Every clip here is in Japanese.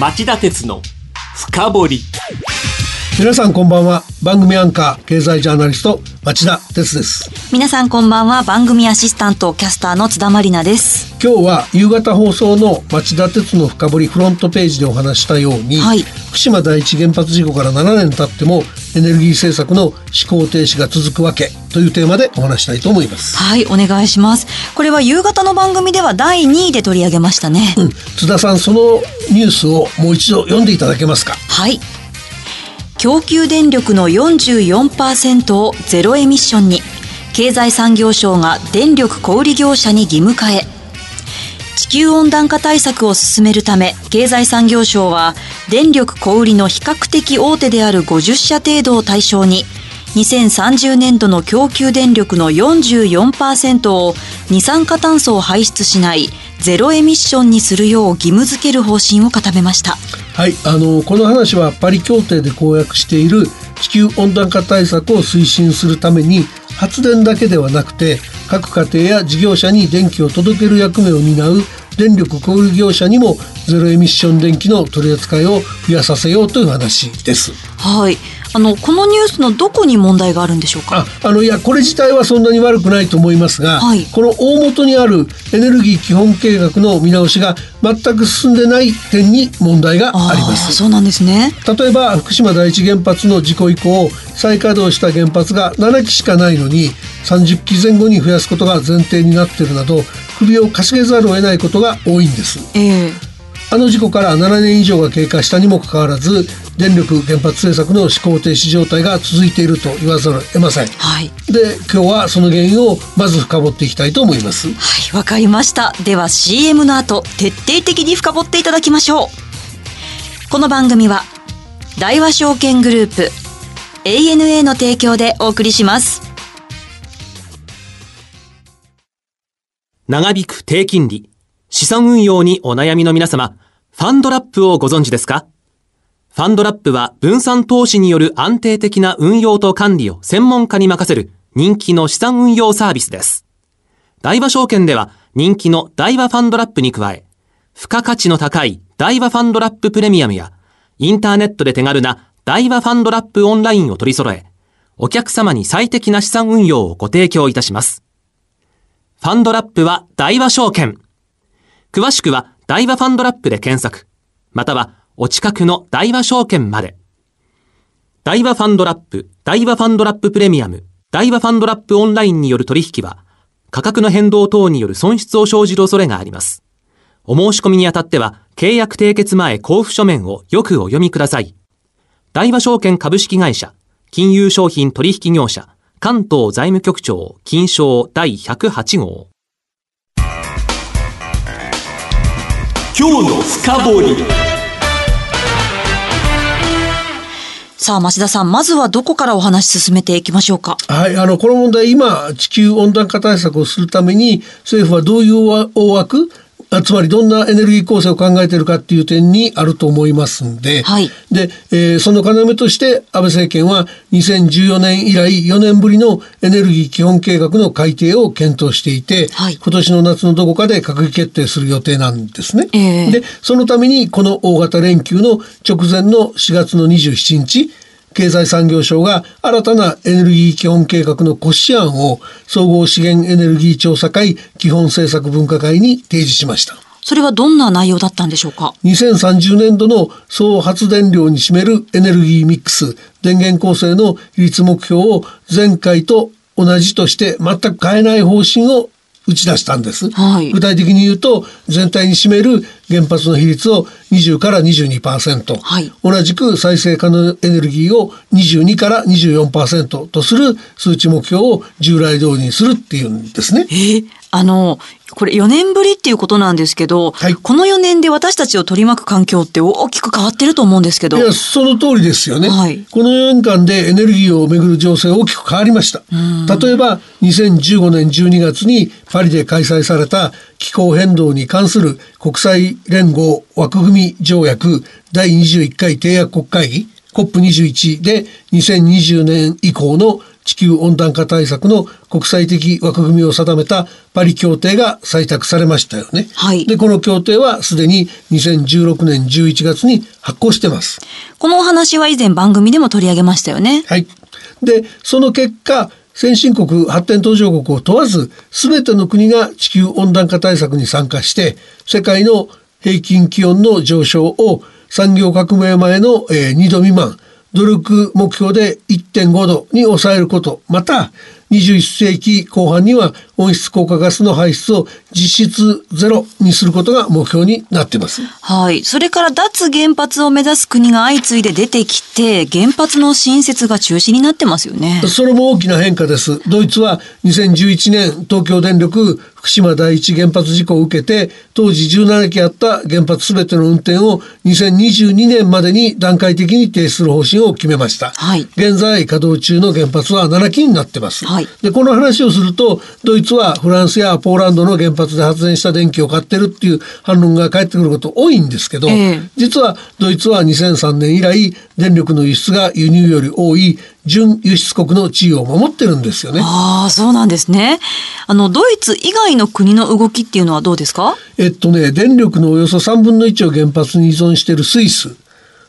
町田鉄の深掘り。皆さんこんばんは。番組アンカー経済ジャーナリスト町田鉄です。皆さんこんばんは番組アシスタントキャスターの津田まりなです。今日は夕方放送の町田鉄の深掘りフロントページでお話したように、はい。福島第一原発事故から7年経ってもエネルギー政策の思考停止が続くわけというテーマでお話したいと思います、はいお願いします。これは夕方の番組では第2位で取り上げましたね、うん、津田さんそのニュースをもう一度読んでいただけますか？はい。供給電力の44%をゼロエミッションに。経済産業省が電力小売業者に義務化へ地球温暖化対策を進めるため経済産業省は電力小売の比較的大手である50社程度を対象に2030年度の供給電力の44%を二酸化炭素を排出しないゼロエミッションにするよう義務付ける方針を固めました。はいあのこの話はパリ協定で公約している地球温暖化対策を推進するために発電だけではなくて各家庭や事業者に電気を届ける役目を担う電力小売業者にもゼロエミッション電気の取り扱いを増やさせようという話です。はい。あの、このニュースのどこに問題があるんでしょうか？ああのいやこれ自体はそんなに悪くないと思いますが、はいこの大元にあるエネルギー基本計画の見直しが全く進んでない点に問題がありまーす。そうなんですね。例えば福島第一原発の事故以降再稼働した原発が7基しかないのに30基前後に増やすことが前提になっているなど首をかしげざるを得ないことが多いんですええあの事故から7年以上が経過したにもかかわらず電力原発政策の思考停止状態が続いていると言わざるを得ませんはい。で今日はその原因をまず深掘っていきたいと思いますはい、わかりました。では CM の後、徹底的に深掘っていただきましょう。この番組は、大和証券グループ、ANA の提供でお送りします。長引く低金利資産運用にお悩みの皆様ファンドラップをご存知ですか？ファンドラップは分散投資による安定的な運用と管理を専門家に任せる人気の資産運用サービスです。大和証券では人気の大和ファンドラップに加え、付加価値の高い大和ファンドラッププレミアムや、インターネットで手軽な大和ファンドラップオンラインを取り揃え、お客様に最適な資産運用をご提供いたします。ファンドラップは大和証券。詳しくは大和ファンドラップで検索、またはお近くの大和証券まで。大和ファンドラップ、大和ファンドラッププレミアム、大和ファンドラップオンラインによる取引は、価格の変動等による損失を生じる恐れがあります。お申し込みにあたっては、契約締結前交付書面をよくお読みください。大和証券株式会社、金融商品取引業者、関東財務局長、金賞第108号。今日の深掘り。さあ、増田さん、まずはどこからお話進めていきましょうか？はい、あのこの問題今地球温暖化対策をするために政府はどういう大枠あつまりどんなエネルギー構成を考えているかっていう点にあると思いますんで、はい。で、えーその要として安倍政権は2014年以来4年ぶりのエネルギー基本計画の改定を検討していて、はい。今年の夏のどこかで閣議決定する予定なんですね。ええ。でそのためにこの大型連休の直前の4月の27日経済産業省が新たなエネルギー基本計画の骨子案を総合資源エネルギー調査会基本政策分科会に提示しました。それはどんな内容だったんでしょうか？2030年度の総発電量に占めるエネルギーミックス電源構成の比率目標を前回と同じとして全く変えない方針を打ち出したんです、はい。具体的に言うと全体に占める原発の比率を20から22%、はい。同じく再生可能エネルギーを22から24%とする数値目標を従来通りにするっていうんですね。えーあの、これ4年ぶりっていうことなんですけど、はいこの4年で私たちを取り巻く環境って大きく変わってると思うんですけど。いや、その通りですよね。はいこの4年間でエネルギーをめぐる情勢大きく変わりました。例えば、2015年12月にパリで開催された気候変動に関する国際連合枠組み条約第21回締約国会議 COP21 で2020年以降の地球温暖化対策の国際的枠組みを定めたパリ協定が採択されましたよね。はいで、この協定はすでに2016年11月に発行してます。このお話は以前番組でも取り上げましたよね。はい。で、その結果、先進国、発展途上国を問わず、すべての国が地球温暖化対策に参加して、世界の平均気温の上昇を産業革命前の、えー2度未満、努力目標で1.5度に抑えること、また、21世紀後半には温室効果ガスの排出を実質ゼロにすることが目標になっています。はい。それから脱原発を目指す国が相次いで出てきて、原発の新設が中止になってますよね。それも大きな変化です。ドイツは2011年東京電力福島第一原発事故を受けて当時17基あった原発すべての運転を2022年までに段階的に停止する方針を決めました。はい現在稼働中の原発は7基になってます。はいでこの話をするとドイツはフランスやポーランドの原発で発電した電気を買ってるっていう反論が返ってくること多いんですけど、ええ実はドイツは2003年以来電力の輸出が輸入より多い準輸出国の地位を守ってるんですよね。ああ、そうなんですね。あの、ドイツ以外の国の動きっていうのはどうですか？えっとね、電力のおよそ3分の1を原発に依存しているスイス。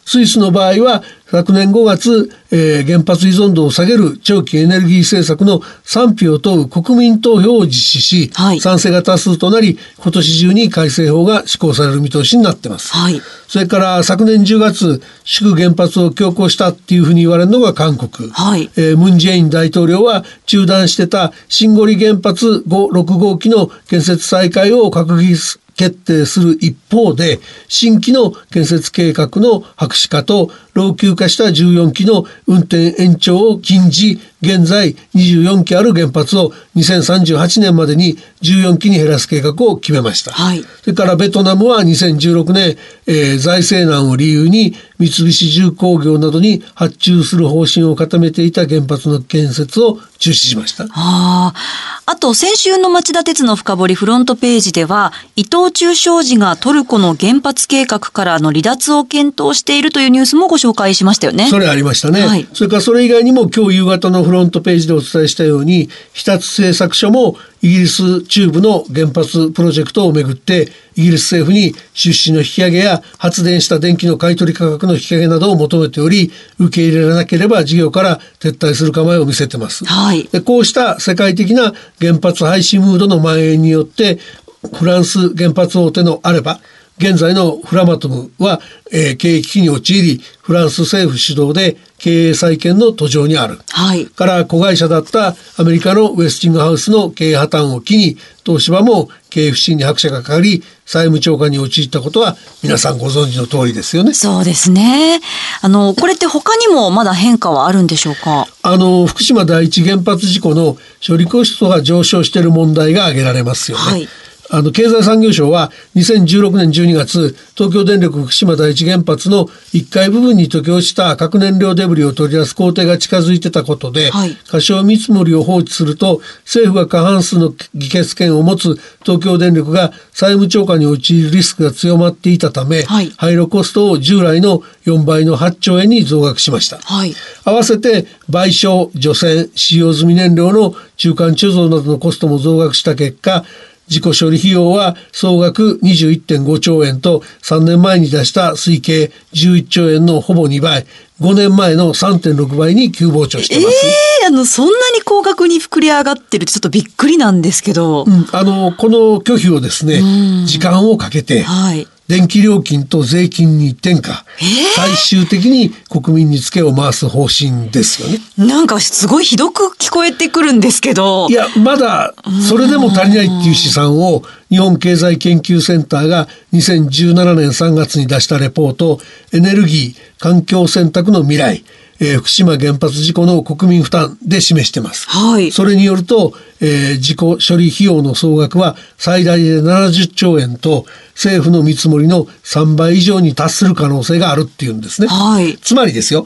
スイスの場合は昨年5月、えー原発依存度を下げる長期エネルギー政策の賛否を問う国民投票を実施し、はい賛成が多数となり今年中に改正法が施行される見通しになってます。はい。それから昨年10月祝原発を強行したっていうふうに言われるのが韓国。はいえームン・ジェイン大統領は中断してた新ゴリ原発5、6号機の建設再開を閣議決定する一方で、新規の建設計画の白紙化と老朽化した14機の運転延長を禁じ、現在24機ある原発を2038年までに14機に減らす計画を決めました。はいそれからベトナムは2016年、えー財政難を理由に三菱重工業などに発注する方針を固めていた原発の建設を中止しました。ああ。あと、先週の町田鉄の深掘りフロントページでは、伊藤忠商事がトルコの原発計画からの離脱を検討しているというニュースもご紹介しましたよね。それありましたね、はいそれからそれ以外にも今日夕方のフロントページでお伝えしたように日立製作所もイギリス中部の原発プロジェクトをめぐってイギリス政府に出資の引き上げや発電した電気の買取価格の引き上げなどを求めており受け入れられなければ事業から撤退する構えを見せてます。はい。でこうした世界的な原発廃止ムードの蔓延によってフランス原発大手のあれば現在のフラマトムは、えー経営危機に陥りフランス政府主導で経営再建の途上にある。はい。から子会社だったアメリカのウェスティングハウスの経営破綻を機に東芝も経営不振に拍車がかかり債務超過に陥ったことは皆さんご存知の通りですよね。そうですね。あの、これって他にもまだ変化はあるんでしょうか？あの福島第一原発事故の処理コストが上昇している問題が挙げられますよね。はいあの経済産業省は2016年12月東京電力福島第一原発の1階部分に溶け落ちた核燃料デブリを取り出す工程が近づいてたことで、はい過小見積もりを放置すると政府が過半数の議決権を持つ東京電力が債務超過に陥るリスクが強まっていたため、はい廃炉コストを従来の4倍の8兆円に増額しました。はい。合わせて賠償、除染、使用済み燃料の中間貯蔵などのコストも増額した結果、事故処理費用は総額21.5兆円と3年前に出した推計11兆円のほぼ2倍、5年前の3.6倍に急膨張してえます。えあの、そんなに高額に膨れ上がってるってちょっとびっくりなんですけど。うんあの、この拒否をですね、時間をかけて、はい。電気料金と税金に転嫁、最終的に国民にツケを回す方針ですよね。なんかすごいひどく聞こえてくるんですけど。いや、まだそれでも足りないっていう試算を日本経済研究センターが2017年3月に出したレポートエネルギー環境選択の未来、えー福島原発事故の国民負担で示してます。はい。それによると、えー事故処理費用の総額は最大で70兆円と政府の見積もりの3倍以上に達する可能性があるっていうんですね。はい。つまりですよ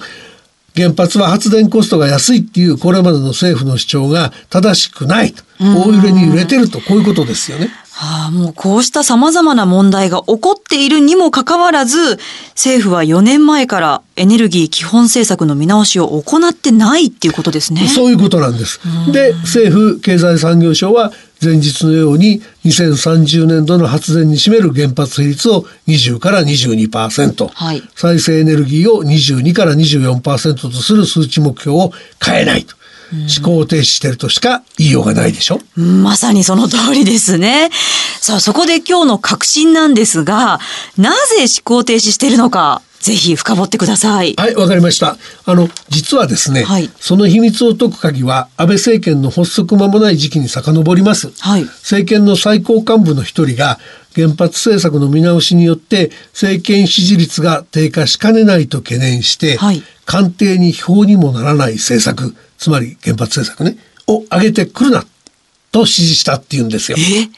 原発は発電コストが安いっていうこれまでの政府の主張が正しくない大揺れに揺れてるとこういうことですよね。はあ、もうこうした様々な問題が起こっているにもかかわらず、政府は4年前からエネルギー基本政策の見直しを行ってないっていうことですね。そういうことなんです。で、政府経済産業省は前日のように2030年度の発電に占める原発比率を20から22%、はい再生エネルギーを22から24%とする数値目標を変えないと。思考停止してるとしか言いようがないでしょ？まさにその通りですね。さあ、そこで今日の確信なんですが、なぜ思考停止しているのか、ぜひ深掘ってください。はい、わかりました。あの、実はですね、はいその秘密を解く鍵は、安倍政権の発足間もない時期に遡ります。はい政権の最高幹部の一人が、原発政策の見直しによって、政権支持率が低下しかねないと懸念して、はい官邸に票にもならない政策、つまり原発政策ね、を上げてくるな、と指示したっていうんですよ。え？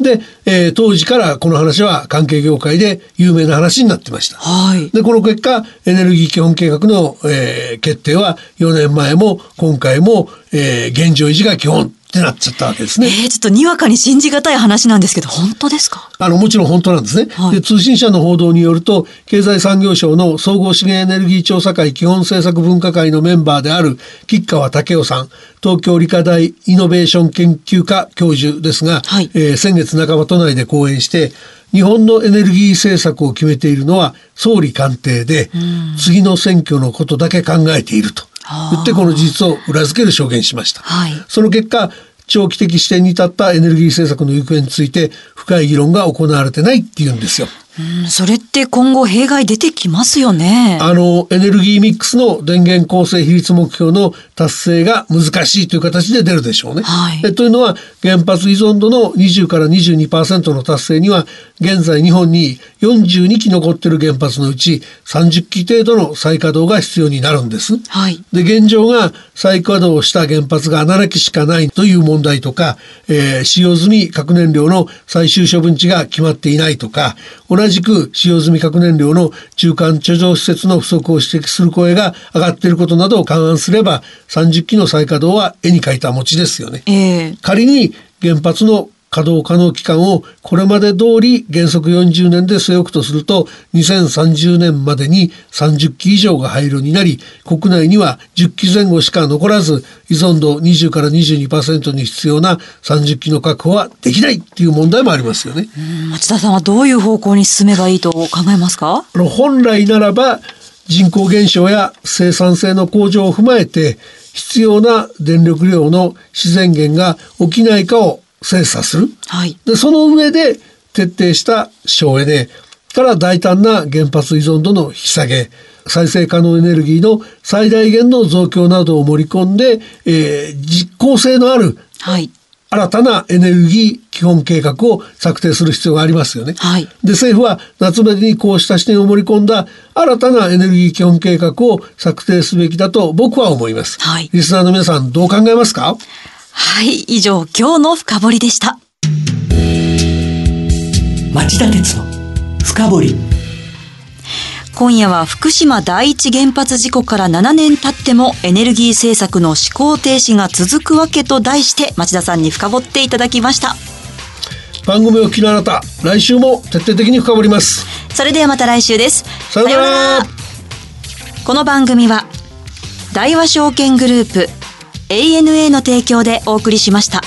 で、えー当時からこの話は関係業界で有名な話になってました。はい。で、この結果、エネルギー基本計画の、えー決定は4年前も今回も、えー現状維持が基本ってなっちゃったわけですね。えー、ちょっとにわかに信じがたい話なんですけど、本当ですか？あの、もちろん本当なんですね。はい。で、通信社の報道によると、経済産業省の総合資源エネルギー調査会基本政策分科会のメンバーである吉川武雄さん、東京理科大イノベーション研究科教授ですが、はい。えー先月半ば都内で講演して、日本のエネルギー政策を決めているのは総理官邸で、次の選挙のことだけ考えていると言ってこの事実を裏付ける証言しました。はいその結果、長期的視点に立ったエネルギー政策の行方について深い議論が行われてないっていうんですよ。うん、それって今後弊害出てきますよね。あの、エネルギーミックスの電源構成比率目標の達成が難しいという形で出るでしょうね。はいえというのは、原発依存度の20から22%の達成には、現在日本に42基残っている原発のうち30基程度の再稼働が必要になるんです。はい。で、現状が再稼働した原発が7基しかないという問題とか、えー使用済み核燃料の最終処分地が決まっていないとか、同じく使用済み核燃料の中間貯蔵施設の不足を指摘する声が上がっていることなどを勘案すれば、30基の再稼働は絵に描いた餅ですよね。ええ仮に原発の稼働可能期間をこれまで通り原則40年で据え置くとすると2030年までに30基以上が廃炉になり国内には10基前後しか残らず依存度20から22%に必要な30基の確保はできないっていう問題もありますよね。うん町田さんはどういう方向に進めばいいと考えますか？本来ならば人口減少や生産性の向上を踏まえて必要な電力量の自然源が起きないかを精査する。はい。で、その上で徹底した省エネから大胆な原発依存度の引き下げ、再生可能エネルギーの最大限の増強などを盛り込んで、えー実効性のあるはい。新たなエネルギー基本計画を策定する必要がありますよね。はいで、政府は夏までにこうした視点を盛り込んだ新たなエネルギー基本計画を策定すべきだと僕は思います。はいリスナーの皆さんどう考えますか？はい。以上、今日の深掘りでした。町田鉄の深掘り今夜は福島第一原発事故から7年経ってもエネルギー政策の思考停止が続くわけと題して町田さんに深掘っていただきました。番組を聞きのあなた、来週も徹底的に深掘ります。それではまた来週です。さようならこの番組は大和証券グループ ANA の提供でお送りしました。